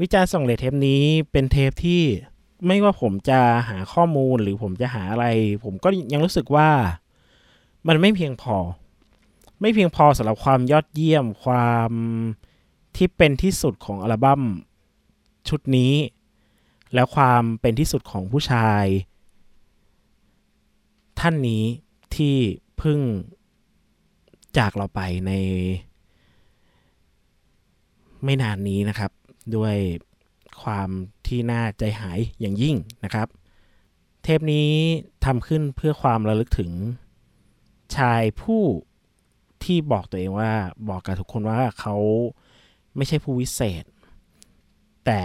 วิจารณ์ส่งเลทเทปนี้เป็นเทปที่ไม่ว่าผมจะหาข้อมูลหรือผมจะหาอะไร ผมก็ยังรู้สึกว่ามันไม่เพียงพอ ไม่เพียงพอสำหรับความยอดเยี่ยมความที่เป็นที่สุดของอัลบั้มชุดนี้ แล้วความเป็นที่สุดของผู้ชาย ท่านนี้ที่เพิ่งจากเราไปในไม่นานนี้นะครับ ด้วยความที่น่าใจหายอย่างยิ่งนะครับ เทปนี้ทำขึ้นเพื่อความระลึกถึงชายผู้ที่บอกตัวเองว่าบอกกับทุกคนว่าเขาไม่ใช่ผู้วิเศษ แต่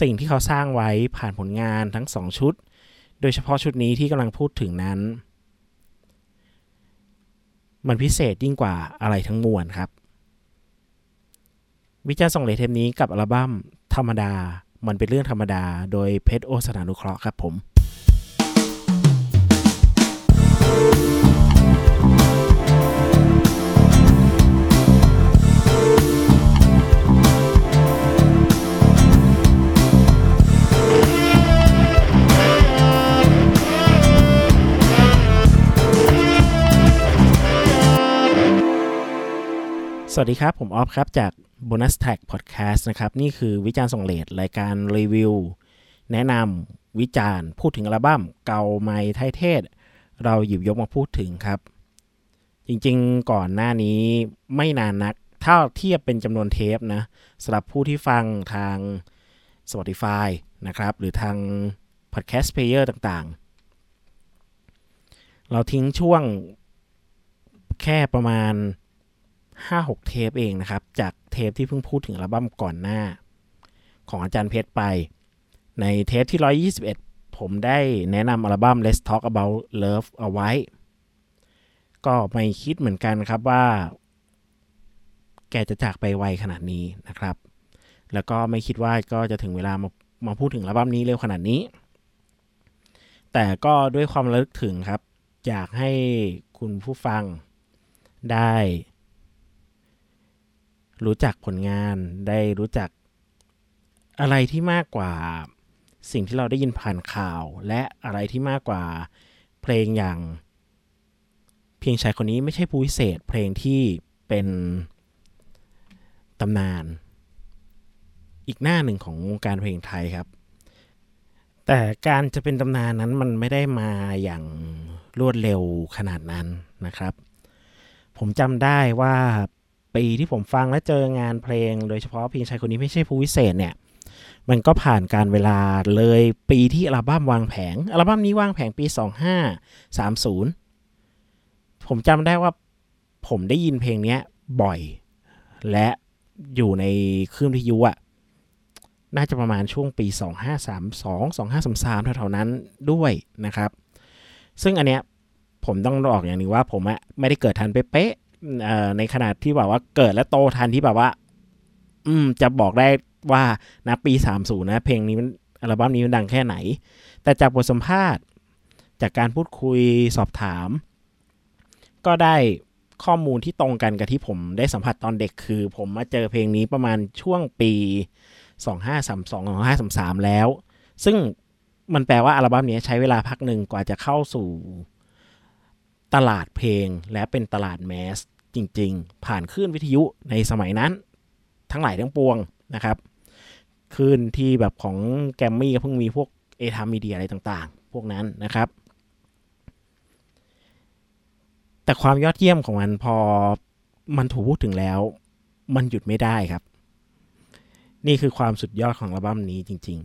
สิ่งที่เขาสร้างไว้ผ่านผลงานทั้งสองชุด โดยเฉพาะชุดนี้ที่กำลังพูดถึงนั้น มันพิเศษยิ่งกว่าอะไรทั้งมวลครับ วิจารณ์ส่งเลเทมนี้กับอัลบั้มธรรมดา มันเป็นเรื่องธรรมดา โดยเพชรโอสนานุเคราะห์ครับผมสวัสดีครับ ผมออฟครับ จาก Bonus Tag Podcast นะครับ นี่คือวิจารณ์ส่งเลทรายการรีวิว แนะนำวิจารณ์พูดถึงอัลบั้มเก่าใหม่ไทยเทศ เราหยิบยกมาพูดถึงครับ จริงๆก่อนหน้านี้ไม่นานนัก ถ้าเทียบเป็นจำนวนเทปนะสำหรับผู้ที่ฟังทาง Spotify นะครับ หรือทาง Podcast Player ต่างๆ เราทิ้งช่วงแค่ประมาณ 5-6 เทปเองนะครับ จากเทปที่เพิ่งพูดถึงอัลบั้มก่อนหน้า ของอาจารย์เพชรไป ในเทปที่ 121 ผมได้แนะนำอัลบั้ม Let's Talk About Love เอาไว้ ก็ไม่คิดเหมือนกันครับว่า แกจะจากไปไวขนาดนี้นะครับ แล้วก็ไม่คิดว่าก็จะถึงเวลามามาพูดถึงอัลบั้มนี้เร็วขนาดนี้ แต่ก็ด้วยความระลึกถึงครับ อยากให้คุณผู้ฟังได้ รู้จักผลงาน ได้รู้จักอะไรที่มากกว่าสิ่งที่เราได้ยินผ่านข่าว และอะไรที่มากกว่าเพลงอย่าง เพียงชายคนนี้ไม่ใช่ผู้พิเศษ เพลงที่เป็นตำนาน อีกหน้าหนึ่งของวงการเพลงไทยครับ แต่การจะเป็นตำนานนั้นมันไม่ได้มาอย่างรวดเร็วขนาดนั้นนะครับ ผมจำได้ว่า ปีที่ผมฟังและเจองานเพลง โดยเฉพาะเพียงชายคนนี้ไม่ใช่ผู้วิเศษเนี่ย มันก็ผ่านการเวลาเลยปีที่อัลบั้มวางแผง อัลบั้มนี้วางแผงปี 2530 ผมจำได้ว่าผมได้ยินเพลงนี้บ่อย และอยู่ในคลื่นวิทยุอะน่าจะประมาณช่วงปี 2532 2533แถวๆนั้นด้วยนะครับ ซึ่งอันเนี้ยผมต้องบอกอย่างนึงว่าผมอะไม่ได้เกิดทันเป๊ะ ในขนาดที่แบบว่าเกิดและโตทันที่แบบว่า อืม จะบอกได้ว่านะปี 30 นะ เพลงนี้มันอัลบั้มนี้มันดังแค่ไหน แต่จากบทสัมภาษณ์ จากการพูดคุยสอบถาม ก็ได้ข้อมูลที่ตรงกันกับที่ผมได้สัมผัสตอนเด็กคือ ผมมาเจอเพลงนี้ประมาณช่วงปี 2532 2533 แล้ว ซึ่งมันแปลว่าอัลบั้มนี้ใช้เวลาพักหนึ่งกว่าจะเข้าสู่ ตลาดเพลงและเป็นตลาดแมสจริง ๆ ผ่านคลื่นวิทยุในสมัยนั้น ทั้งหลายทั้งปวงนะครับคลื่นที่แบบของแกมมี่ก็เพิ่งมีพวกเอทามีเดียอะไรต่างๆ พวกนั้นนะครับ แต่ความยอดเยี่ยมของมันพอมันถูกพูดถึงแล้ว มันหยุดไม่ได้ครับ นี่คือความสุดยอดของอัลบั้มนี้จริง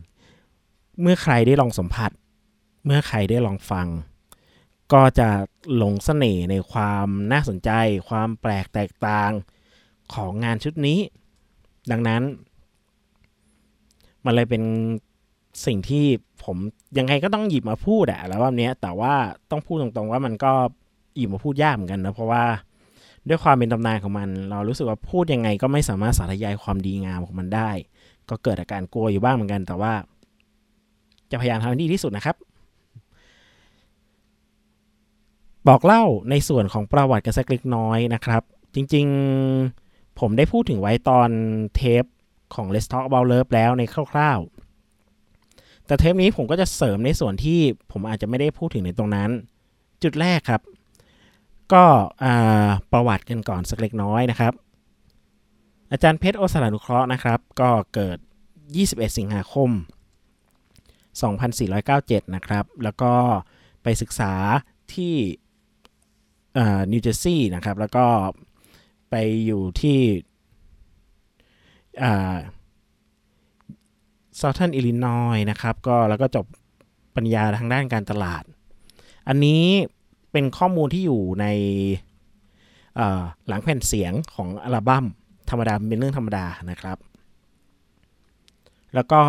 ๆ เมื่อใครได้ลองสัมผัส เมื่อใครได้ลองฟัง ก็จะหลงเสน่ห์ในความน่าสนใจ ความแปลกแตกต่างของงานชุดนี้ ดังนั้น มันเลยเป็นสิ่งที่ผมยังไงก็ต้องหยิบมาพูดอะแล้วว่าเนี้ยแต่ว่าต้องพูดตรงๆว่ามันก็หยิบมาพูดยากเหมือนกันนะเพราะว่าด้วยความเป็นตำนานของมัน เรารู้สึกว่าพูดยังไงก็ไม่สามารถสาธยายความดีงามของมันได้ ก็เกิดอาการกลัวอยู่บ้างเหมือนกัน แต่ว่า จะพยายามทำให้ดีที่สุดนะครับ บอกเล่าในส่วนของประวัติกันสักเล็กน้อยนะครับ จริงๆผมได้พูดถึงไว้ตอนเทปของ Let's Talk About Love แล้วในคร่าวๆ แต่เทปนี้ผมก็จะเสริมในส่วนที่ผมอาจจะไม่ได้พูดถึงในตรงนั้น จุดแรกครับ ก็ประวัติกันก่อนสักเล็กน้อยนะครับ อาจารย์เพชรโอสถานุเคราะห์นะครับ ก็เกิด 21 สิงหาคม 2497 นะครับ แล้วก็ไปศึกษาที่ นิวเจอร์ซีย์นะครับ แล้วก็ไปอยู่ที่ Southern Illinois นะครับ ก็แล้วก็จบปริญญาทางด้านการตลาด อันนี้เป็นข้อมูลที่อยู่ในหลังแผ่นเสียงของอัลบั้มธรรมดาเป็นเรื่องธรรมดานะครับ แล้วก็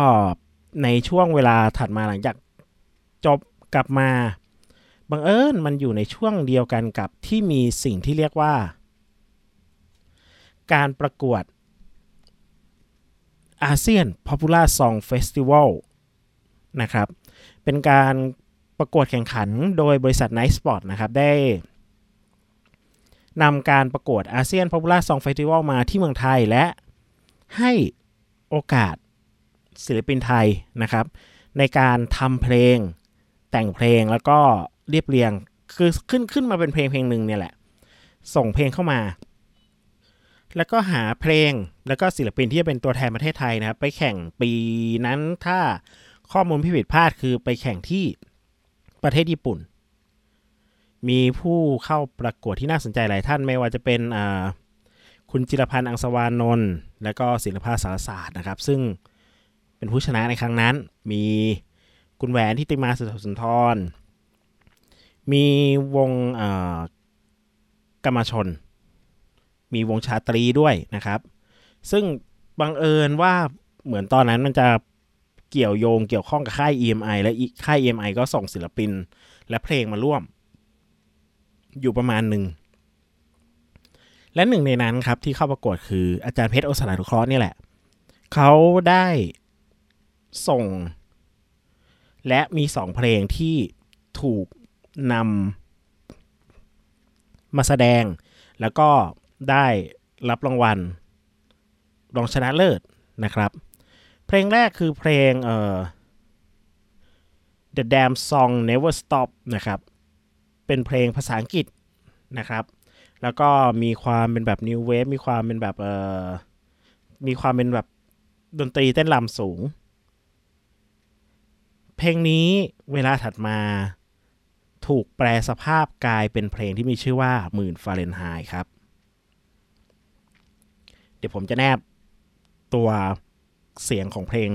ในช่วงเวลาถัดมาหลังจากจบกลับมา บังเอิญมันอยู่ในช่วงเดียวกันกับที่มีสิ่งที่เรียกว่า การประกวดอาเซียน Popular Song Festival นะครับ เป็นการประกวดแข่งขันโดยบริษัท Night Spot นะครับ ได้นำการประกวดอาเซียน Popular Song Festival มาที่เมืองไทยและให้โอกาสศิลปินไทยนะครับ ในการทำเพลงแต่งเพลงแล้วก็ เรียบเรียง คือขึ้นขึ้นมาเป็นเพลงเพลงหนึ่งเนี่ยแหละ ส่งเพลงเข้ามา แล้วก็หาเพลงแล้วก็ศิลปินที่จะเป็นตัวแทนประเทศไทยนะครับ ไปแข่งปีนั้นถ้าข้อมูลพิผิดพลาดคือไปแข่งที่ประเทศญี่ปุ่น มีผู้เข้าประกวดที่น่าสนใจหลายท่านไม่ว่าจะเป็นคุณจิรพันธ์อังสวานนท์และก็ศิลปะสารศาสตร์นะครับ ซึ่งเป็นผู้ชนะในครั้งนั้น มีคุณแหวนทิติมาสุทสุนทร มีวงกรรมชน มีวงชาตรีด้วยนะครับ ซึ่งบังเอิญว่าเหมือนตอนนั้นมันจะเกี่ยวโยงเกี่ยวข้องกับค่าย EMI และค่าย EMI ก็ส่งศิลปิน และเพลงมาร่วม อยู่ประมาณหนึ่ง และหนึ่งในนั้นครับที่เข้าประกวดคืออาจารย์เพชรโอสถานุเคราะห์นี่แหละ เขาได้ส่ง และมีสองเพลงที่ถูก นำมาแสดง แล้วก็ได้รับรางวัลรองชนะเลิศนะครับ เพลงแรกคือเพลงเอ่อ The Damn Song Never Stop นะครับ เป็นเพลงภาษาอังกฤษนะครับ แล้วก็มีความเป็นแบบ New Wave มีความเป็นแบบเอ่อมีความเป็นแบบดนตรีเต้นรำสูง เพลงนี้เวลาถัดมา ถูกแปลสภาพกลายเป็นเพลงที่มีชื่อว่าหมื่นฟาเรนไฮต์ครับ เดี๋ยวผมจะแนบตัวเสียงของเพลง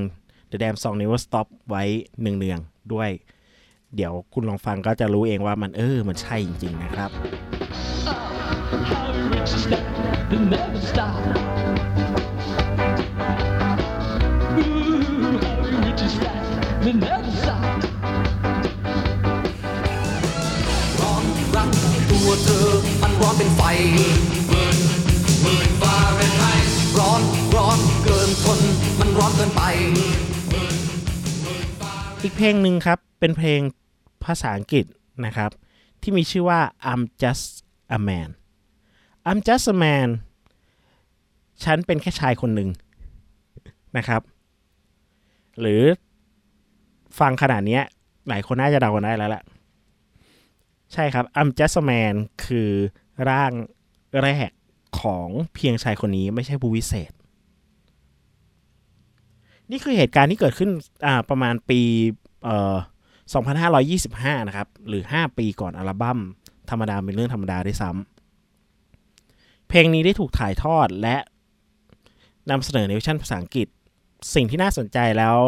The Damn Song Never Stop ไว้เนืองๆด้วย เดี๋ยวคุณลองฟังก็จะรู้เองว่ามันเออ มันใช่จริง ๆ นะครับ never อนเป็นไฟหมื่นหมื่นฟาเรนไฮต์ร้อนร้อนเกินทน มันร้อนเกินไปอีกเพลงหนึ่งครับ เป็นเพลงภาษาอังกฤษนะครับ ที่มีชื่อว่า I'm just a man I'm just a man ฉันเป็นแค่ชายคนหนึ่งนะครับ หรือฟังขนาดนี้หลายคนน่าจะเดากันได้แล้วแหละใช่ครับ I'm just a man คือ ร่างแรกของเพียงชายคนนี้ไม่ใช่ผู้วิเศษ นี่คือเหตุการณ์ที่เกิดขึ้นประมาณปีเอ่อ2525 นะครับ หรือ 5 ปีก่อนอัลบั้มธรรมดาเป็นเรื่องธรรมดาได้ซ้ำเพลงนี้ได้ถูกถ่ายทอดและนำเสนอในเวอร์ชันภาษาอังกฤษ สิ่งที่น่าสนใจแล้ว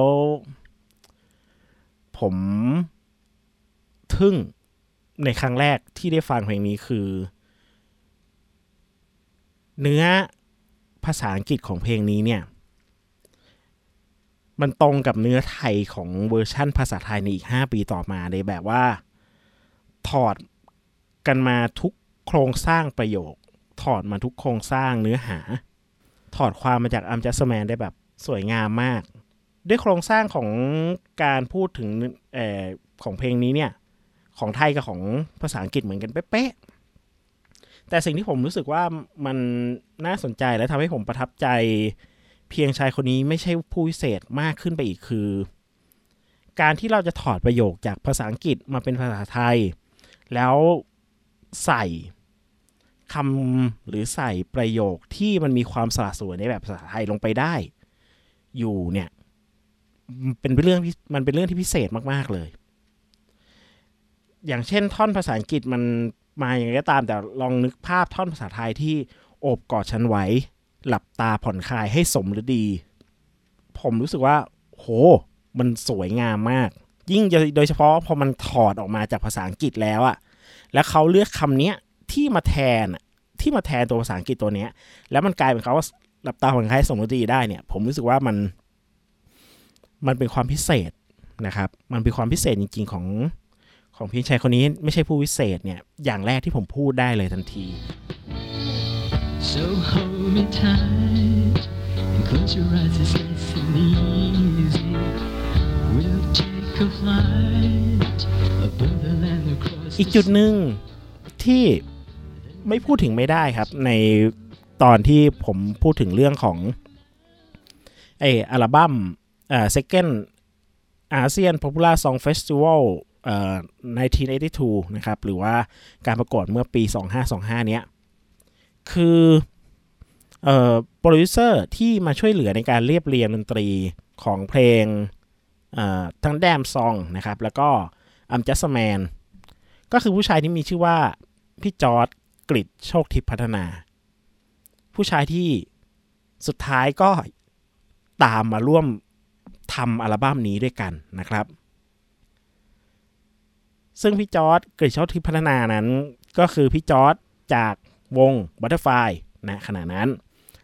ผมทึ่งในครั้งแรกที่ได้ฟังเพลงนี้คือ เนื้อภาษาอังกฤษของเพลงนี้เนี่ย มันตรงกับเนื้อไทยของเวอร์ชั่นภาษาไทยในอีก 5 ปีต่อมาในแบบว่า ถอดกันมาทุกโครงสร้างประโยค ถอดมาทุกโครงสร้างเนื้อหา ถอดความมาจาก I'm Just a Man ได้แบบสวยงามมาก ด้วยโครงสร้างของการพูดถึงอของเพลงนี้เนี่ย ของไทยกับของภาษาอังกฤษเหมือนกันเป๊ะ แต่สิ่งที่ผมรู้สึกว่ามันน่าสนใจและทำให้ผมประทับใจ เพียงชายคนนี้ไม่ใช่ผู้พิเศษมากขึ้นไปอีกคือ การที่เราจะถอดประโยคจากภาษาอังกฤษมาเป็นภาษาไทย แล้วใส่คำหรือใส่ประโยคที่มันมีความสละสวยในแบบภาษาไทยลงไปได้ อยู่เนี่ยเป็นเรื่องมันเป็นเรื่องที่พิเศษมาก ๆ เลย อย่างเช่นท่อนภาษาอังกฤษมัน มาอย่างไรก็ตามแต่ลองนึกภาพท่อนภาษาไทยที่โอบกอดฉันไว้ หลับตาผ่อนคลายให้สมหรือดี ผมรู้สึกว่า โห มันสวยงามมาก ยิ่งโดยเฉพาะพอมันถอดออกมาจากภาษาอังกฤษแล้วอะแล้วเขาเลือกคำเนี้ยที่มาแทนที่มาแทนตัวภาษาอังกฤษตัวเนี้ยแล้วมันกลายเป็นเขาว่าหลับตาผ่อนคลายสมหรือดีได้เนี่ย ผมรู้สึกว่ามัน มันเป็นความพิเศษนะครับ มันเป็นความพิเศษจริง ๆ ของ ของพี่ชายคนนี้ไม่ใช่ผู้วิเศษเนี่ย อย่างแรกที่ผมพูดได้เลยทันที So hold me tight and close your eyes, it's nice and easy. We'll take a flight above the land across อีก the จุดหนึ่งที่ไม่พูดถึงไม่ได้ครับ ในตอนที่ผมพูดถึงเรื่องของไออัลบั้มเอ่อ second ASEAN Popular Song Festival เอ่อ 1982 นะครับ หรือว่าการประกวดเมื่อปี 2525 เนี้ย คือโปรดิวเซอร์ที่มาช่วยเหลือในการเรียบเรียงดนตรีของเพลงทั้ง Damn Song นะครับ แล้วก็ I'm Just a Man ก็คือผู้ชายที่มีชื่อว่า พี่จอร์ดกริดโชคทิพย์พัฒนา ผู้ชายที่สุดท้ายก็ตามมาร่วมทำอัลบั้มนี้ด้วยกันนะครับ ซึ่งพี่จอร์ดกริดโชคทิพพัฒนานั้น ก็คือพี่จอร์ดจากวงบัตเตอร์ไฟนะขณะนั้น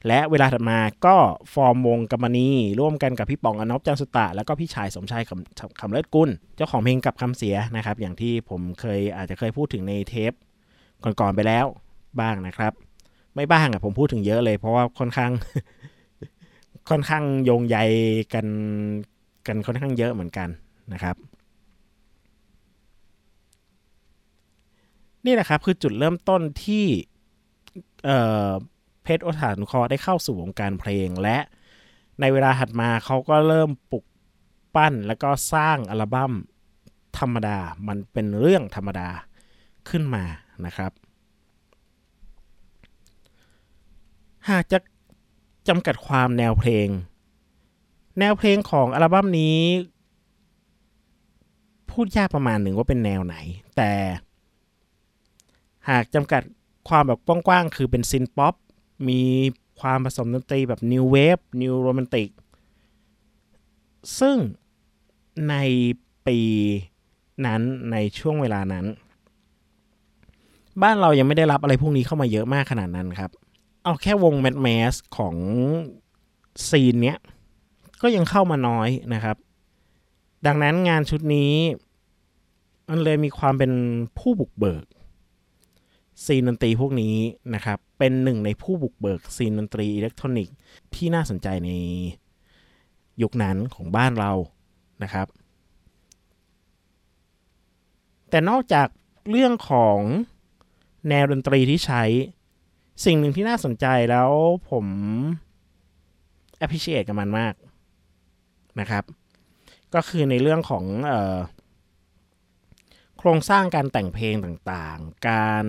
และเวลาถัดมาก็ฟอร์มวงกัมมานีร่วมกันกับพี่ป๋องอนบจันสุตะ แล้วก็พี่ชายสมชายคำคำเลิศกุล เจ้าของเพลงกับคำเสียนะครับ อย่างที่ผมเคยอาจจะเคยพูดถึงในเทปก่อนๆไปแล้วบ้างนะครับ ไม่บ้างอะผมพูดถึงเยอะเลย เพราะว่าค่อนข้าง ค่อนข้างโยงใยกันกันค่อนข้างเยอะเหมือนกันนะครับ นี่แหละครับคือจุดเริ่มต้นที่เอ่อเพชรโอทานุเคราะห์ได้เข้าสู่วงการเพลง และในเวลาถัดมาเขาก็เริ่มปลุกปั้นแล้วก็สร้างอัลบั้มธรรมดา มันเป็นเรื่องธรรมดาขึ้นมานะครับ หากจะจำกัดความแนวเพลง แนวเพลงของอัลบั้มนี้ พูดยากประมาณหนึ่งว่าเป็นแนวไหน แต่ หากจำกัดความแบบกว้างๆ คือเป็น synth-pop มีความผสมดนตรีแบบ new wave new romantic ซึ่งในปีนั้นในช่วงเวลานั้น บ้านเรายังไม่ได้รับอะไรพวกนี้เข้ามาเยอะมากขนาดนั้นครับ เอาแค่วง mass mass ของ scene เนี้ย ก็ยังเข้ามาน้อยนะครับ ดังนั้นงานชุดนี้ มันเลยมีความเป็นผู้บุกเบิก scene ดนตรีพวกนี้นะครับ เป็นหนึ่งในผู้บุกเบิก scene ดนตรีอิเล็กทรอนิกส์ที่น่าสนใจในยุคนั้นของบ้านเรานะครับ แต่นอกจากเรื่องของแนวดนตรีที่ใช้ สิ่งหนึ่งที่น่าสนใจแล้วผม appreciate กับมันมากนะครับ ก็คือในเรื่องของออ โครงสร้างการแต่งเพลงต่างๆ การ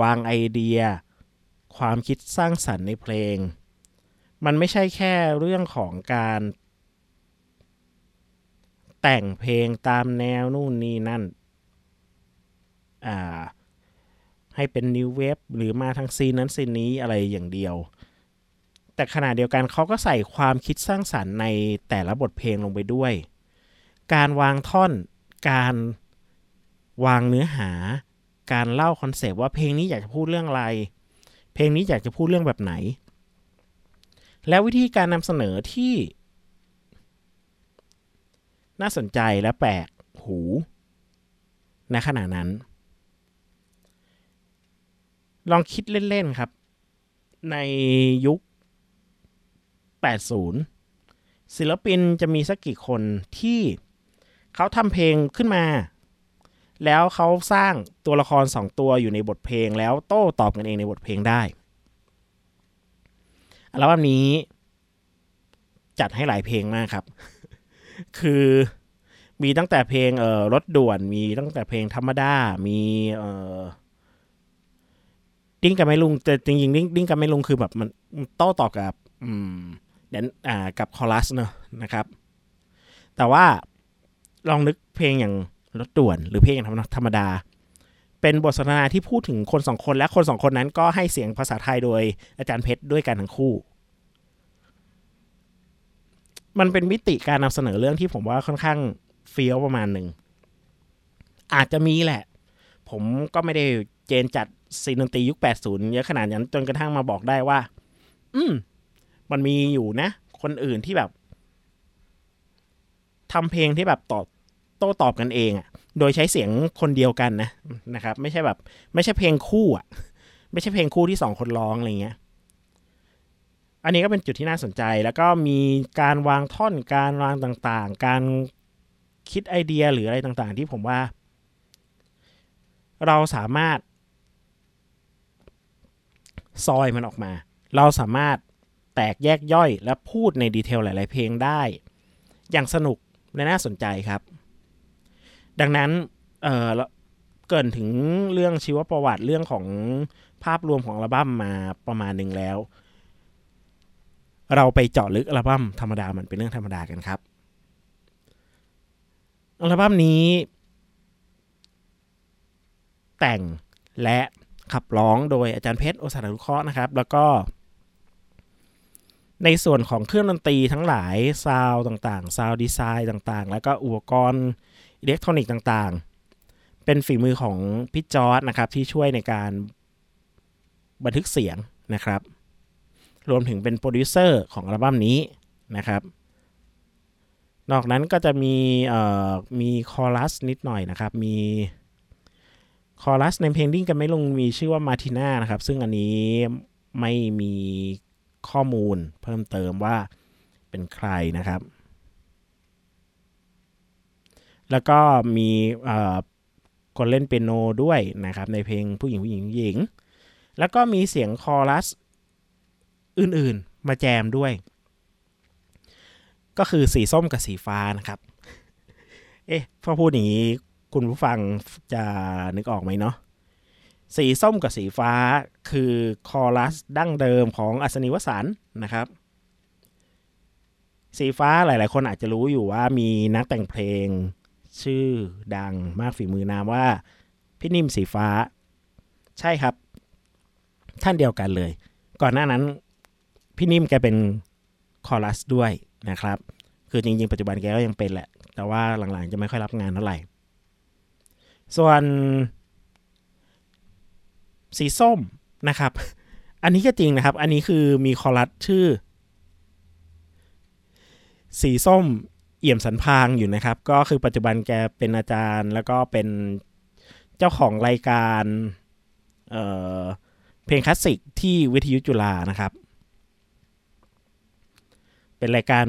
วางไอเดีย ความคิดสร้างสรรค์ในเพลง มันไม่ใช่แค่เรื่องของการ แต่งเพลงตามแนวนู่นนี่นั่น อ่า ให้เป็นนิวเวฟหรือมาทางซีนนั้นซีนนี้อะไรอย่างเดียว แต่ขณะเดียวกันเขาก็ใส่ความคิดสร้างสรรค์ในแต่ละบทเพลงลงไปด้วย การวางท่อน การ วางเนื้อหา การเล่าคอนเซปต์ว่าเพลงนี้อยากจะพูดเรื่องอะไร เพลงนี้อยากจะพูดเรื่องแบบไหน แล้ววิธีการนำเสนอที่ น่าสนใจและแปลกหูในขณะนั้น ลองคิดเล่น ๆ ครับ ในยุค 80 ศิลปินจะมีสักกี่คนที่เขาทำเพลงขึ้นมา แล้วเขาสร้างตัวละครสองตัวอยู่ในบทเพลง แล้วโต้ตอบกันเองในบทเพลงได้อัลบั้มนี้จัดให้หลายเพลงมากครับ คือมีตั้งแต่เพลงเอ่อรถด่วน มีตั้งแต่เพลงธรรมดา มีเอ่อดิ้นกันไหมลุงแต่จริงๆดิ้นดิ้นกันไหมลุงคือแบบมันโต้ตอบกับ อืมแดนอ่ากับคอรัสเนอะนะครับ แต่ว่าลองนึกเพลงอย่าง รถด่วน หรือเพลงธรรมดา เป็นบทสนทนาที่พูดถึงคนสองคนและคนสองคนนั้นก็ให้เสียงภาษาไทยโดยอาจารย์เพชรด้วยกันทั้งคู่ มันเป็นมิติการนำเสนอเรื่องที่ผมว่าค่อนข้างเฟี้ยวประมาณหนึ่ง อาจจะมีแหละ ผมก็ไม่ได้เจนจัดซีนดนตรียุค 80 เยอะขนาดนั้นจนกระทั่งมาบอกได้ว่า อืม มันมีอยู่นะ คนอื่นที่แบบทำเพลงที่แบบตอบ โต้ตอบกันเองอะโดยใช้เสียงคนเดียวกันนะนะครับ ไม่ใช่แบบ ไม่ใช่เพลงคู่อะไม่ใช่เพลงคู่ที่สองคนร้องอะไรเงี้ยอันนี้ก็เป็นจุดที่น่าสนใจ แล้วก็มีการวางท่อนการวางต่างๆ การคิดไอเดียหรืออะไรต่างๆ ที่ผมว่า เราสามารถ ซอยมันออกมา เราสามารถแตกแยกย่อยและพูดในดีเทลหลาย ๆ เพลงได้ อย่างสนุกและน่าสนใจครับ ดังนั้นเออเกินถึงเรื่องชีวประวัติเรื่องของภาพรวมของอัลบั้มมาประมาณหนึ่งแล้ว เราไปเจาะลึกอัลบั้มธรรมดามันเป็นเรื่องธรรมดากันครับ อัลบั้มนี้ แต่งและขับร้องโดยอาจารย์เพชรโอสถานุเคราะห์นะครับ แล้วก็ในส่วนของเครื่องดนตรีทั้งหลาย sound ต่างๆ sound design ต่างๆ แล้วก็อุปกรณ์ อิเล็กทรอนิกส์ต่างๆ เป็นฝีมือของพี่จอร์ดนะครับที่ช่วยในการบันทึกเสียงนะครับ รวมถึงเป็นโปรดิวเซอร์ของอัลบั้มนี้นะครับ นอกนั้นก็จะมีเอ่อมีคอรัสนิดหน่อยนะครับ มีคอรัสในเพลงดิ้นกันไหมลุงมีชื่อว่ามาติน่านะครับ ซึ่งอันนี้ไม่มีข้อมูลเพิ่มเติมว่าเป็นใครนะครับ แล้วก็มีคนเล่นเปียโนด้วยนะครับ ในเพลงผู้หญิงผู้หญิงผู้หญิง แล้วก็มีเสียงคอรัสอื่นๆมาแจมด้วย ก็คือสีส้มกับสีฟ้านะครับ เอ๊ะพอพูดอย่างนี้คุณผู้ฟังจะนึกออกไหมเนาะสีส้มกับสีฟ้าคือคอรัสดั้งเดิมของอัศนีวสันนะครับ สีฟ้าหลาย ๆ คนอาจจะรู้อยู่ว่ามีนักแต่งเพลง ชื่อดังมากฝีมือนามว่า พี่นิ่มสีฟ้า ใช่ครับ ท่านเดียวกันเลย ก่อนหน้านั้น พี่นิ่มแกเป็นคอรัสด้วยนะครับ คือจริงๆ ปัจจุบันแกก็ยังเป็นแหละ แต่ว่าหลังๆ จะไม่ค่อยรับงานเท่าไหร่ ส่วน สีส้มนะครับ อันนี้ก็จริงนะครับ อันนี้คือมีคอรัสชื่อ สีส้ม เอี่ยมสันพางอยู่นะครับ ก็คือปัจจุบันแกเป็นอาจารย์ แล้วก็เป็นเจ้าของรายการเเพลงคลาสสิกที่วิทยุจุฬานะครับ เป็นรายการ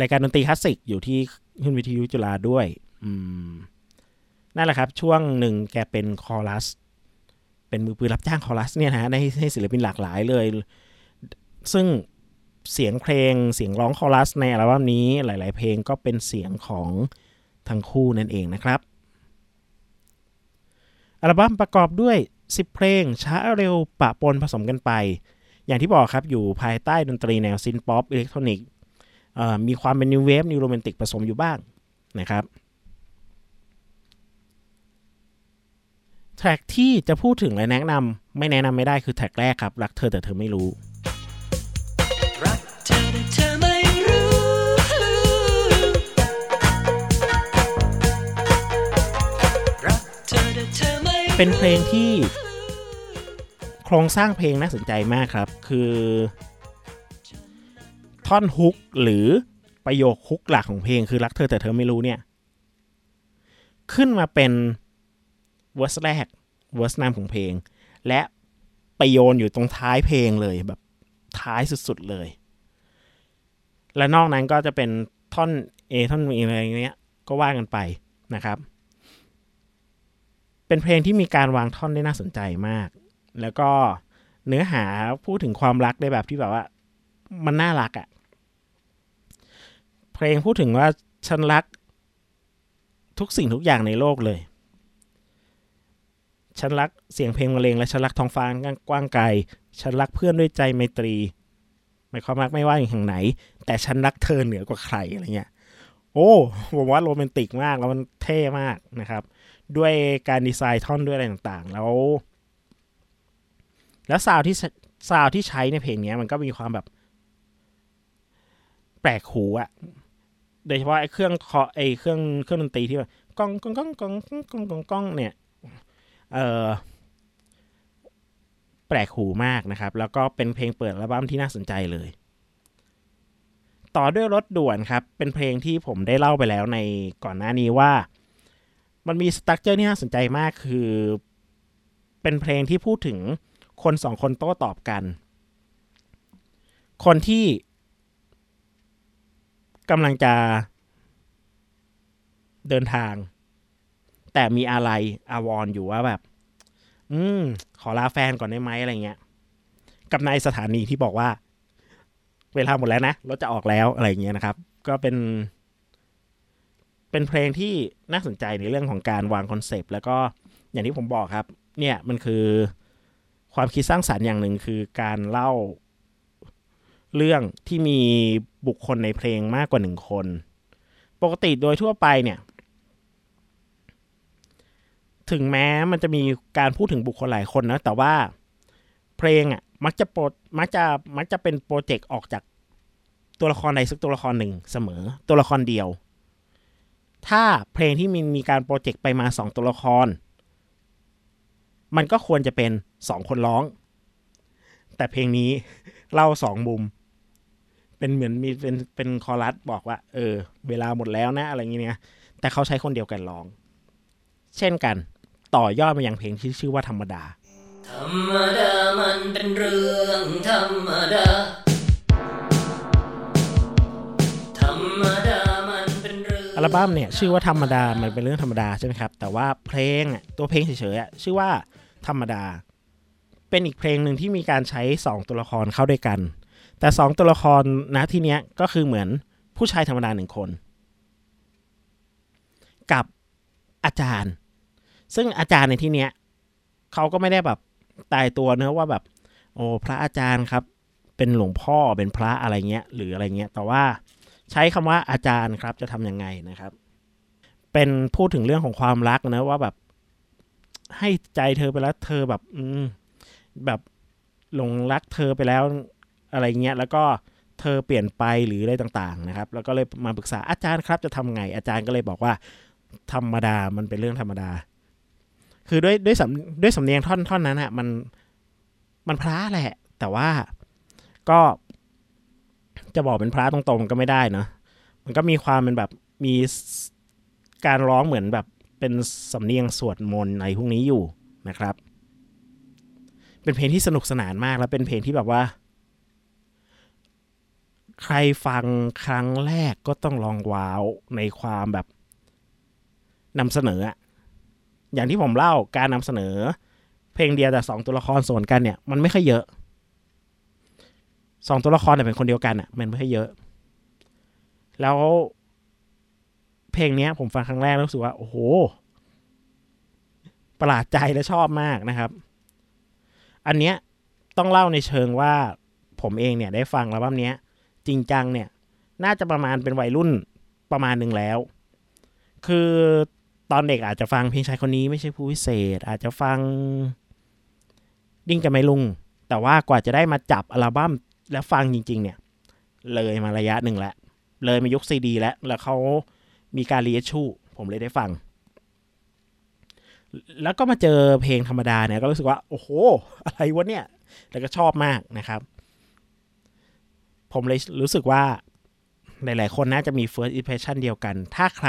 รายการดนตรีคลาสสิกอยู่ที่ขึ้นวิทยุจุฬาด้วยนั่นแหละครับ ช่วงหนึ่งแกเป็นคอรัส เป็นมือปืนรับจ้างคอรัสเนี่ยนะฮะให้ศิลปินหลากหลายเลย ซึ่ง เสียงเพลงเสียงร้องคอรัสในอัลบั้มนี้หลาย ๆ เพลงก็เป็นเสียงของทั้งคู่นั่นเองนะครับ อัลบั้มประกอบด้วย 10 เพลงช้าเร็วปะปนผสมกันไป อย่างที่บอกครับอยู่ภายใต้ดนตรีแนว synth-pop อิเล็กทรอนิกส์มีความเป็น new wave new romantic ผสมอยู่บ้างนะครับแทร็กที่จะพูดถึงและแนะนำไม่แนะนำไม่ได้คือแทร็กแรกครับ รักเธอแต่เธอไม่รู้ เป็นเพลงที่โครงสร้างเพลงน่าสนใจมากครับ คือ ท่อนฮุกหรือประโยคฮุกหลักของเพลงคือรักเธอแต่เธอไม่รู้เนี่ย ขึ้นมาเป็นเวอร์สแรกเวอร์สนำของเพลง และไปโยนอยู่ตรงท้ายเพลงเลยแบบท้ายสุดๆเลย และนอกนั้นก็จะเป็นท่อน A ท่อน B อะไรอย่างเงี้ยก็ว่ากันไปนะครับ เป็นเพลงที่มีการวางท่อนได้น่าสนใจมาก แล้วก็เนื้อหาพูดถึงความรักได้แบบที่แบบว่า มันน่ารักอะ่ะ เพลงพูดถึงว่าฉันรัก ทุกสิ่งทุกอย่างในโลกเลย ฉันรักเสียงเพลงบรรเลงและฉันรักท้องฟ้ากว้างไกล ฉันรักเพื่อนด้วยใจไมตรี หมายความรักไม่ว่าอย่างทางไหน แต่ฉันรักเธอเหนือกว่าใครอะไรเงี้ย โอ้ผมว่าโรแมนติกมากแล้วมันเท่มากนะครับ ด้วยการดีไซน์ท่อนด้วยอะไรต่างๆ แล้ว แล้วซาวที่ซาวที่ใช้ในเพลงนี้มันก็มีความแบบ แปลกหูอะโดยเฉพาะไอ้เครื่องเคาะไอ้เครื่องเครื่องดนตรีที่แบบก้องก้องก้องก้องก้องก้องก้องก้องเนี่ยเออแปลกหูมากนะครับ แล้วก็เป็นเพลงเปิดอัลบั้มที่น่าสนใจเลย ต่อด้วยรถด่วนครับ เป็นเพลงที่ผมได้เล่าไปแล้วในก่อนหน้านี้ว่า มันมีสตั๊กเจอร์ที่น่าสนใจมากคือ เป็นเพลงที่พูดถึงคนสองคนโต้ตอบกัน คนที่กำลังจะเดินทาง แต่มีอะไรอาวรณ์อยู่ว่าแบบ อืม ขอลาแฟนก่อนได้ไหมอะไรเงี้ย กับนายสถานีที่บอกว่า เวลาหมดแล้วนะรถจะออกแล้วอะไรเงี้ยนะครับ ก็เป็น เป็นเพลงที่น่าสนใจในเรื่องของการวางคอนเซปต์แล้วก็อย่างที่ผมบอกครับ เนี่ยมันคือความคิดสร้างสรรค์อย่างหนึ่งคือการเล่าเรื่องที่มีบุคคลในเพลงมากกว่าหนึ่งคน ปกติโดยทั่วไปเนี่ย ถึงแม้มันจะมีการพูดถึงบุคคลหลายคนนะแต่ว่าเพลงอะมักจะโปรมักจะมักจะเป็นโปรเจกต์ออกจากตัวละครใดสักตัวละครหนึ่งเสมอ ตัวละครเดียว ถ้าเพลงที่มีมีการโปรเจกต์ไปมาสองตัวละคร มันก็ควรจะเป็นสองคนร้อง แต่เพลงนี้เล่าสองมุม เป็นเหมือนมีเป็นเป็นคอรัสบอกว่า เออ เวลาหมดแล้วนะ อะไรอย่างเงี้ยแต่เขาใช้คนเดียวกันร้อง เช่นกันต่อยอดมาอย่างเพลงที่ชื่อว่าธรรมดา ธรรมดามันเป็นเรื่องธรรมดา ลบั้มเนี่ยชื่อว่าธรรมดา มันเป็นเรื่องธรรมดาใช่ไหมครับ แต่ว่าเพลงอะตัวเพลงเฉยๆชื่อว่าธรรมดา เป็นอีกเพลงหนึ่งที่มีการใช้สองตัวละครเข้าด้วยกัน แต่สองตัวละครนะที่เนี้ยก็คือเหมือนผู้ชายธรรมดาหนึ่งคน กับอาจารย์ ซึ่งอาจารย์ในที่เนี้ยเขาก็ไม่ได้แบบตายตัวเนอะว่าแบบ โอ้พระอาจารย์ครับ เป็นหลวงพ่อเป็นพระอะไรเงี้ยหรืออะไรเงี้ยแต่ว่า ใช้คำว่าอาจารย์ครับจะทำยังไงนะครับ เป็นพูดถึงเรื่องของความรักนะว่าแบบให้ใจเธอไปแล้วเธอแบบ อืมแบบหลงรักเธอไปแล้วอะไรเงี้ย แล้วก็เธอเปลี่ยนไปหรืออะไรต่างๆนะครับ แล้วก็เลยมาปรึกษาอาจารย์ครับจะทำไง อาจารย์ก็เลยบอกว่า ธรรมดามันเป็นเรื่องธรรมดา คือด้วยด้วยสำด้วยสำเนียงท่อนท่อนนั้นอะมันมันพระแหละ แต่ว่าก็ จะบอกเป็นพระตรงๆมันก็ไม่ได้เนอะมันก็มีความเป็นแบบมีการร้องเหมือนแบบเป็นสำเนียงสวดมนต์อะไรพวกนี้อยู่นะครับ เป็นเพลงที่สนุกสนานมากแล้วเป็นเพลงที่แบบว่า ใครฟังครั้งแรกก็ต้องลองว้าวในความแบบนำเสนออะอย่างที่ผมเล่าการนำเสนอ เพลงเดียวแต่สองตัวละครส่วนกันเนี่ย มันไม่ค่อยเยอะ สองตัวละครแต่เป็นคนเดียวกันอะมันไม่ค่อยเยอะ แล้วเพลงเนี้ย ผมฟังครั้งแรกแล้วรู้สึกว่า โอ้โห ประหลาดใจและชอบมากนะครับ อันเนี้ยต้องเล่าในเชิงว่าผมเองเนี่ย ได้ฟังแล้วบ้าเนี้ย จริงจังเนี่ย น่าจะประมาณเป็นวัยรุ่นประมาณหนึ่งแล้ว คือตอนเด็กอาจจะฟังเพลงชายคนนี้ไม่ใช่ผู้พิเศษ อาจจะฟัง ดิ้นกันไหมลุง แต่ว่ากว่าจะได้มาจับอัลบั้ม แล้วฟังจริง ๆ เนี่ย เลยมาระยะหนึ่งแล้ว เลยมายุคซีดี แล้ว แล้วเขามีการ reissue ผมเลยได้ฟัง แล้วก็มาเจอเพลงธรรมดาเนี่ย ก็รู้สึกว่า โอ้โห อะไรวะเนี่ย แล้วก็ชอบมากนะครับ ผมเลยรู้สึกว่า หลาย ๆ คนน่าจะมี first impression เดียวกัน ถ้าใคร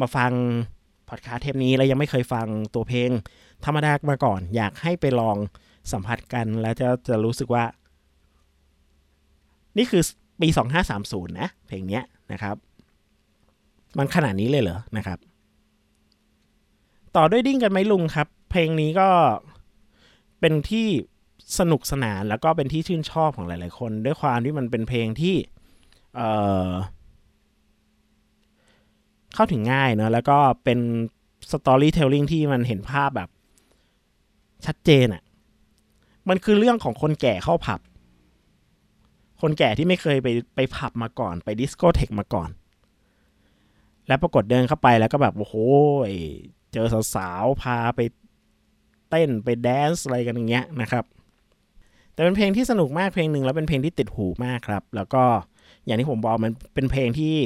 มาฟังพอดคาสต์เทปนี้แล้วยังไม่เคยฟังตัวเพลงธรรมดามาก่อน อยากให้ไปลองสัมผัสกันแล้วจะจะรู้สึกว่า นี่คือปี 2530 นะ เพลงเนี้ยนะครับ มันขนาดนี้เลยเหรอนะครับ ต่อด้วยดิ้งกันไหมลุงครับ เพลงนี้ก็เป็นที่สนุกสนานแล้วก็เป็นที่ชื่นชอบของหลาย ๆ คน ด้วยความที่มันเป็นเพลงที่เออเข้าถึงง่ายเนอะแล้วก็เป็น storytelling ที่มันเห็นภาพแบบชัดเจนอะ่ะ มันคือเรื่องของคนแก่เข้าผับ คนแก่ที่ไม่เคยไปไปผับมาก่อน ไปดิสโกเทคมาก่อน แล้วปรากฏเดินเข้าไปแล้วก็แบบโอ้โหเจอสาวๆพาไปเต้นไป dance อะไรกันอย่างเงี้ยนะครับ แต่เป็นเพลงที่สนุกมากเพลงหนึ่งแล้วเป็นเพลงที่ติดหูมากครับ แล้วก็อย่างที่ผมบอกมันเป็นเพลงที่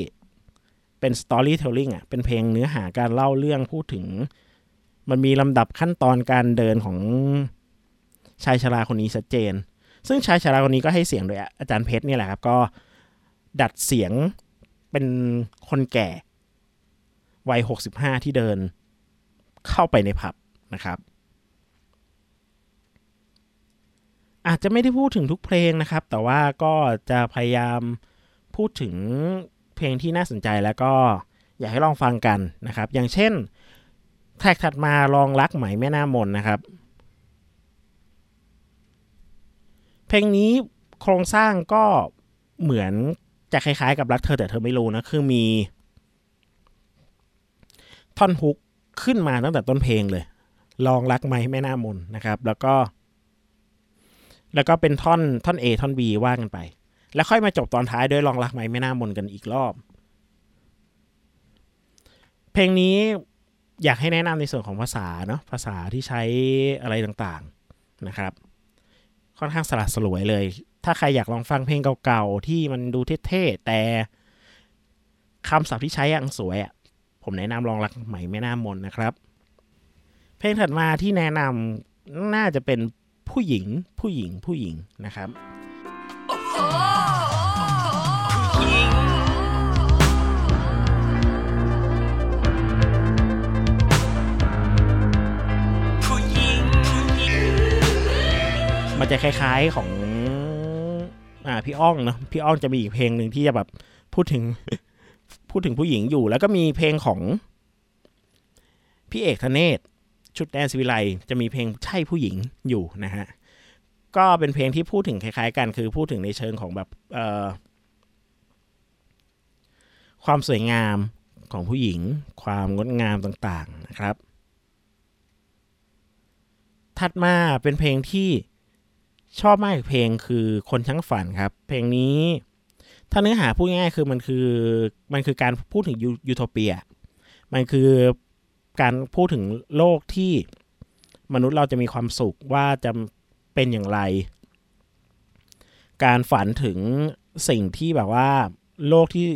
เป็น storytelling อะเป็นเพลงเนื้อหาการเล่าเรื่องพูดถึง มันมีลำดับขั้นตอนการเดินของชายชราคนนี้ชัดเจน ซึ่งชายชราคนนี้ก็ให้เสียงโดยอาจารย์เพชรนี่แหละครับ ก็ดัดเสียงเป็นคนแก่วัย65ที่เดินเข้าไปในผับนะครับ อาจจะไม่ได้พูดถึงทุกเพลงนะครับ แต่ว่าก็จะพยายามพูดถึงเพลงที่น่าสนใจแล้วก็อยากให้ลองฟังกันนะครับ อย่างเช่นแท็กถัดมาลองรักไหมแม่หน้ามนนะครับ เพลงนี้โครงสร้างก็เหมือนจะคล้ายๆ กับรักเธอแต่เธอไม่รู้นะ คือมี ท่อนฮุกขึ้นมาตั้งแต่ต้นเพลงเลย ลองรักไหมแม่หน้ามนนะครับ แล้วก็ แล้วก็เป็นท่อนท่อน A ท่อน B ว่ากันไป แล้วค่อยมาจบตอนท้ายด้วยลองรักไหมแม่หน้ามนกันอีกรอบ เพลงนี้อยากให้แนะนำในส่วนของภาษาเนาะภาษาที่ใช้อะไรต่างๆนะครับ ค่อนข้างสลัดสลวยเลย ถ้าใครอยากลองฟังเพลงเก่าๆ ที่มันดูเท่ๆ แต่คำศัพท์ที่ใช้อังสวยอะ ผมแนะนำลองรักใหม่ไม่น่ามนนะครับ เพลงถัดมาที่แนะนำน่าจะเป็นผู้หญิงผู้หญิงผู้หญิงนะครับ มันจะคล้ายๆของอ่าพี่อ้องเนาะพี่อ้องจะมีอีกเพลงหนึ่งที่จะแบบพูดถึง พูดถึงผู้หญิงอยู่ แล้วก็มีเพลงของ พี่เอกธเนศชุดแดนสวิไลจะมีเพลงใช่ผู้หญิงอยู่นะฮะก็เป็นเพลงที่พูดถึงคล้าย ๆ กันคือพูดถึงในเชิงของแบบเอ่อความสวยงามของผู้หญิง ความงดงามต่างๆนะครับ ถัดมาเป็นเพลงที่ ชอบมากอีกเพลงคือคนช่างฝันครับ เพลงนี้ ถ้าเนื้อหาพูดง่ายๆคือมันคือมันคือการพูดถึงยูโทเปีย มันคือการพูดถึงโลกที่มนุษย์เราจะมีความสุขว่าจะเป็นอย่างไร การฝันถึงสิ่งที่แบบว่า โลกที่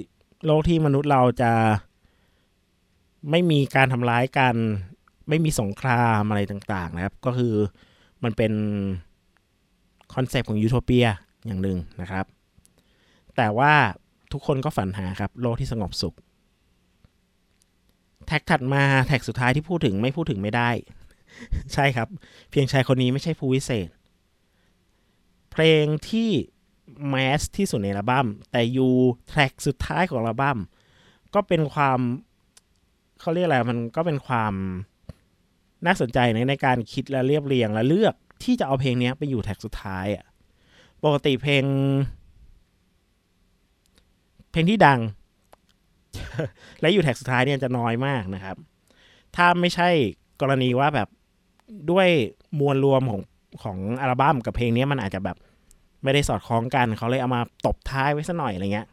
โลกที่มนุษย์เราจะ ไม่มีการทำร้ายกัน ไม่มีสงครามอะไรต่าง ๆ นะครับ ก็คือมันเป็น คอนเซปต์ของยูโทเปียอย่างหนึ่งนะครับ แต่ว่าทุกคนก็ฝันหาครับ โลกที่สงบสุข track ถัดมา track สุดท้ายที่พูดถึงไม่พูดถึงไม่ได้ ใช่ครับ เพียงชายคนนี้ไม่ใช่ผู้วิเศษ เพลงที่ mass ที่สุดในอัลบั้มแต่ยูแท็กสุดท้ายของอัลบั้มก็เป็นความเขาเรียกอะไรมันก็เป็นความน่าสนใจในในการคิดและเรียบเรียงและเลือก ที่จะเอาเพลงนี้ไปอยู่แท็กสุดท้ายอะ่ะปกติเพลง เพลงที่ดัง และอยู่แท็กสุดท้ายเนี่ยจะน้อยมากนะครับ ถ้าไม่ใช่กรณีว่าแบบด้วยมวลรวมของของอัลบั้มกับเพลงนี้มันอาจจะแบบไม่ได้สอดคล้องกัน เขาเลยเอามาตบท้ายไว้สัหน่อยอะไรเงี้ย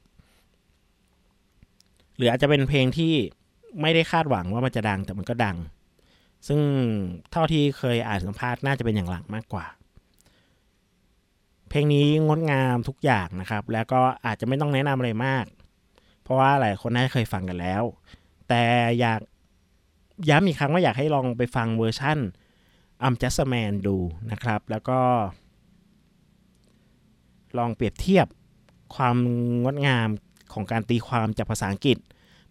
หรืออาจจะเป็นเพลงที่ไม่ได้คาดหวังว่ามันจะดังแต่มันก็ดัง ซึ่งเท่าที่เคยอ่านสัมภาษณ์น่าจะเป็นอย่างหลังมากกว่า เพลงนี้งดงามทุกอย่างนะครับ แล้วก็อาจจะไม่ต้องแนะนำอะไรมาก เพราะว่าหลายคนน่าจะเคยฟังกันแล้ว แต่อยากย้ำอีกครั้งว่าอยากให้ลองไปฟังเวอร์ชั่น I'm Just a Man ดูนะครับ แล้วก็ ลองเปรียบเทียบความงดงามของการตีความจากภาษาอังกฤษ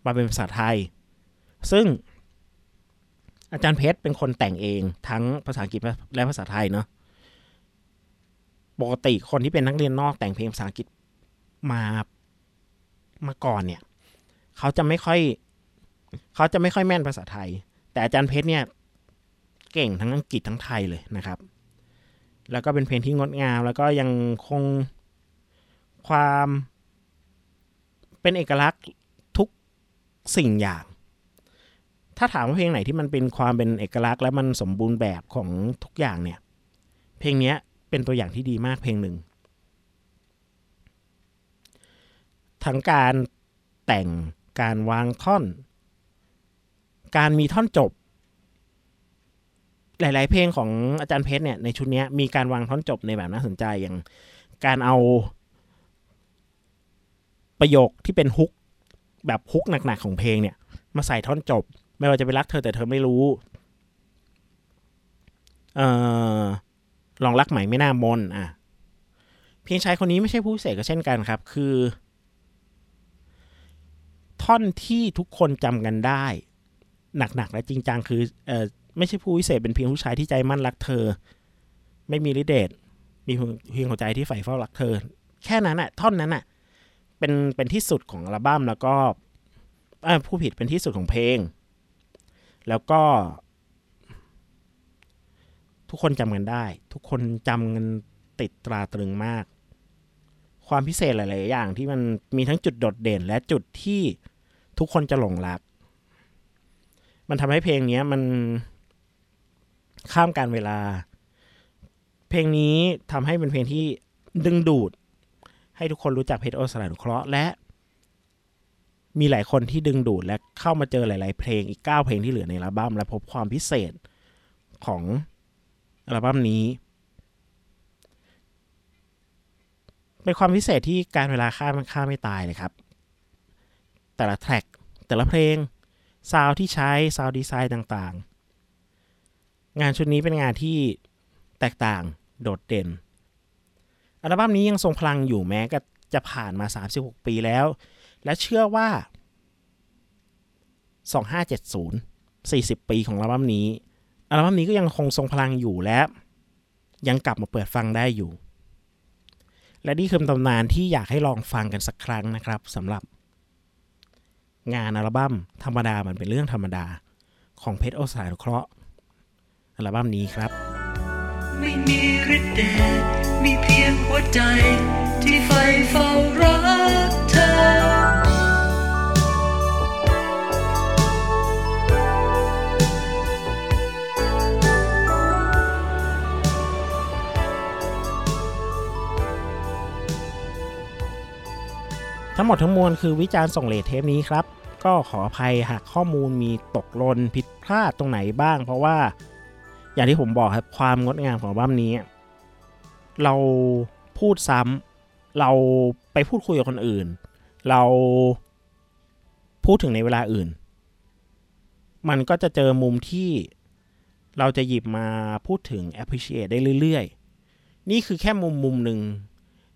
มาเป็นภาษาไทย ซึ่ง อาจารย์เพชรเป็นคนแต่งเองทั้งภาษาอังกฤษและภาษาไทยเนาะปกติคนที่เป็นนักเรียนนอกแต่งเพลงภาษาอังกฤษมามาก่อนเนี่ย เขาจะไม่ค่อย เขาจะไม่ค่อยแม่นภาษาไทย แต่อาจารย์เพชรเนี่ยเก่งทั้งอังกฤษทั้งไทยเลยนะครับ แล้วก็เป็นเพลงที่งดงาม แล้วก็ยังคงความเป็นเอกลักษณ์ทุกสิ่งอย่าง ถ้าถามว่าเพลงไหนที่มันเป็นความเป็นเอกลักษณ์และมันสมบูรณ์แบบของทุกอย่างเนี่ย เพลงนี้เป็นตัวอย่างที่ดีมากเพลงหนึ่งทั้งการแต่งการวางท่อน การมีท่อนจบ หลาย ๆ เพลงของอาจารย์เพชรเนี่ยในชุดนี้มีการวางท่อนจบในแบบน่าสนใจอย่างการเอาประโยคที่เป็นฮุกแบบฮุกหนัก ๆ ของเพลงเนี่ย มาใส่ท่อนจบ ไม่ว่าจะเป็นรักเธอแต่เธอไม่รู้ เอ่อลองรักใหม่ไม่น่ามนอะ เพียงชายคนนี้ไม่ใช่ผู้เศษก็เช่นกันครับ คือ ท่อนที่ทุกคนจำกันได้ หนักๆและจริงจังคือเอ่อไม่ใช่ผู้พิเศษเป็นเพียงผู้ชายที่ใจมั่นรักเธอ ไม่มีฤทธิ์เดชมีเพียงหัวใจที่ใฝ่เฝ้ารักเธอ แค่นั้นอะท่อนนั้นอะเป็นเป็นที่สุดของอัลบั้มแล้วก็ผู้ผิดเป็นที่สุดของเพลง แล้วก็ ทุกคนจำกันได้ ทุกคนจำกันติดตราตรึงมาก ความพิเศษหลาย ๆ อย่างที่มันมีทั้งจุดโดดเด่น และจุดที่ทุกคนจะหลงรัก มันทำให้เพลงนี้มันข้ามการเวลา เพลงนี้ทำให้เป็นเพลงที่ดึงดูด ให้ทุกคนรู้จักเพชรโอสถานุเคราะห์และ มีหลายคนที่ดึงดูดและเข้ามาเจอหลาย ๆ เพลงอีก 9 เพลงที่เหลือในอัลบั้มและพบความพิเศษของอัลบั้มนี้เป็นความพิเศษที่การเวลาข้ามข้าไม่ตายเลยครับ แต่ละ track แต่ละเพลง sound ที่ใช้ sound design ต่างๆ งานชุดนี้เป็นงานที่แตกต่างโดดเด่น อัลบั้มนี้ยังทรงพลังอยู่แม้ก็จะผ่านมา 36 ปีแล้ว และเชื่อว่า 2570 40 ปีของอัลบั้มนี้อัลบั้มนี้ก็ยังคงทรงพลังอยู่และ ยังกลับมาเปิดฟังได้อยู่ และนี่คือตำนานที่อยากให้ลองฟังกันสักครั้งนะครับสำหรับ งานอัลบั้มธรรมดามันเป็นเรื่องธรรมดาของเพชรโอสานุเคราะห์อัลบั้มนี้ครับ ไม่มีฤทธิ์เดชมีเพียงหัวใจที่ใฝ่เฝ้ารักเธอ ทั้งหมดทั้งมวลคือวิจารณ์ส่งเลทเทปนี้ครับ ก็ขออภัยหากข้อมูลมีตกหล่นผิดพลาดตรงไหนบ้าง เพราะว่า อย่างที่ผมบอกครับความงดงามของบั้มนี้ เราพูดซ้ำเราไปพูดคุยกับคนอื่น เราพูดถึงในเวลาอื่น มันก็จะเจอมุมที่เราจะหยิบมาพูดถึง appreciate ได้เรื่อย ๆ นี่คือแค่มุมมุมหนึ่ง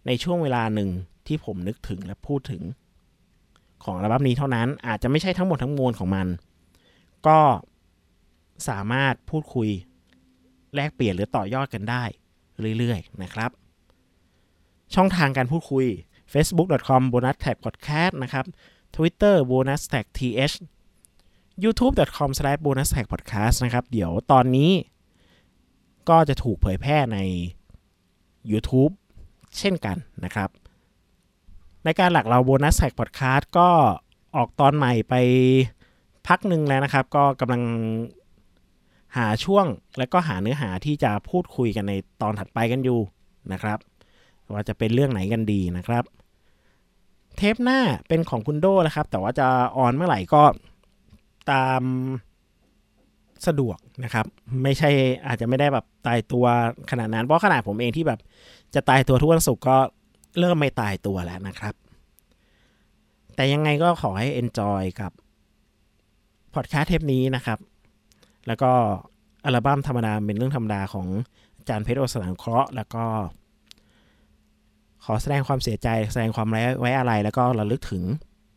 ในช่วงเวลาหนึ่ง ที่ผมนึกถึงและพูดถึง ของอัลบั้มนี้เท่านั้นอาจจะไม่ใช่ทั้งหมดทั้งมวลของมัน ก็สามารถพูดคุยแลกเปลี่ยนหรือต่อยอดกันได้เรื่อยๆ นะครับ ช่องทางการพูดคุย facebook.com bonus tag podcast นะครับ twitter bonus tag th youtube.com slash bonus tag podcast นะครับ เดี๋ยวตอนนี้ก็จะถูกเผยแพร่ใน YouTube เช่นกันนะครับ ในการหลักเราโบนัสแท็กพอดคาสต์ก็ออกตอนใหม่ไปพักหนึ่งแล้วนะครับ ก็กำลังหาช่วงและก็หาเนื้อหาที่จะพูดคุยกันในตอนถัดไปกันอยู่นะครับ ว่าจะเป็นเรื่องไหนกันดีนะครับ เทปหน้าเป็นของคุณโดนะครับ แต่ว่าจะออนเมื่อไหร่ก็ตามสะดวกนะครับ ไม่ใช่อาจจะไม่ได้แบบตายตัวขนาดนั้นเพราะขนาดผมเองที่แบบจะตายตัวทุกวันศุกร์ก็ เริ่มไม่ตายตัวแล้วนะครับ แต่ยังไงก็ขอให้ enjoy กับพอดแคสต์เทปนี้นะครับ แล้วก็อัลบั้มธรรมดาเป็นเรื่องธรรมดาของอาจารย์เพชรโอสถานเคราะห์ แล้วก็ ขอแสดงความเสียใจแสดงความไว้ไว้อะไร แล้วก็ระลึกถึง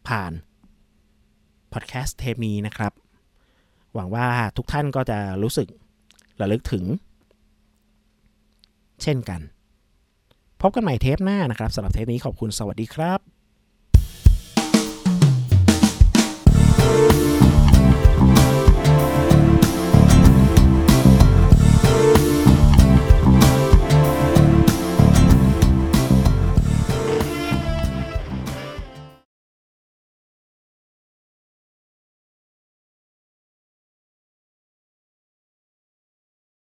ผ่านพอดแคสต์เทปนี้นะครับ หวังว่าทุกท่านก็จะรู้สึกระลึกถึง เช่นกัน พบกันใหม่เทปหน้านะครับสำหรับเทปนี้ขอบคุณสวัสดีครับ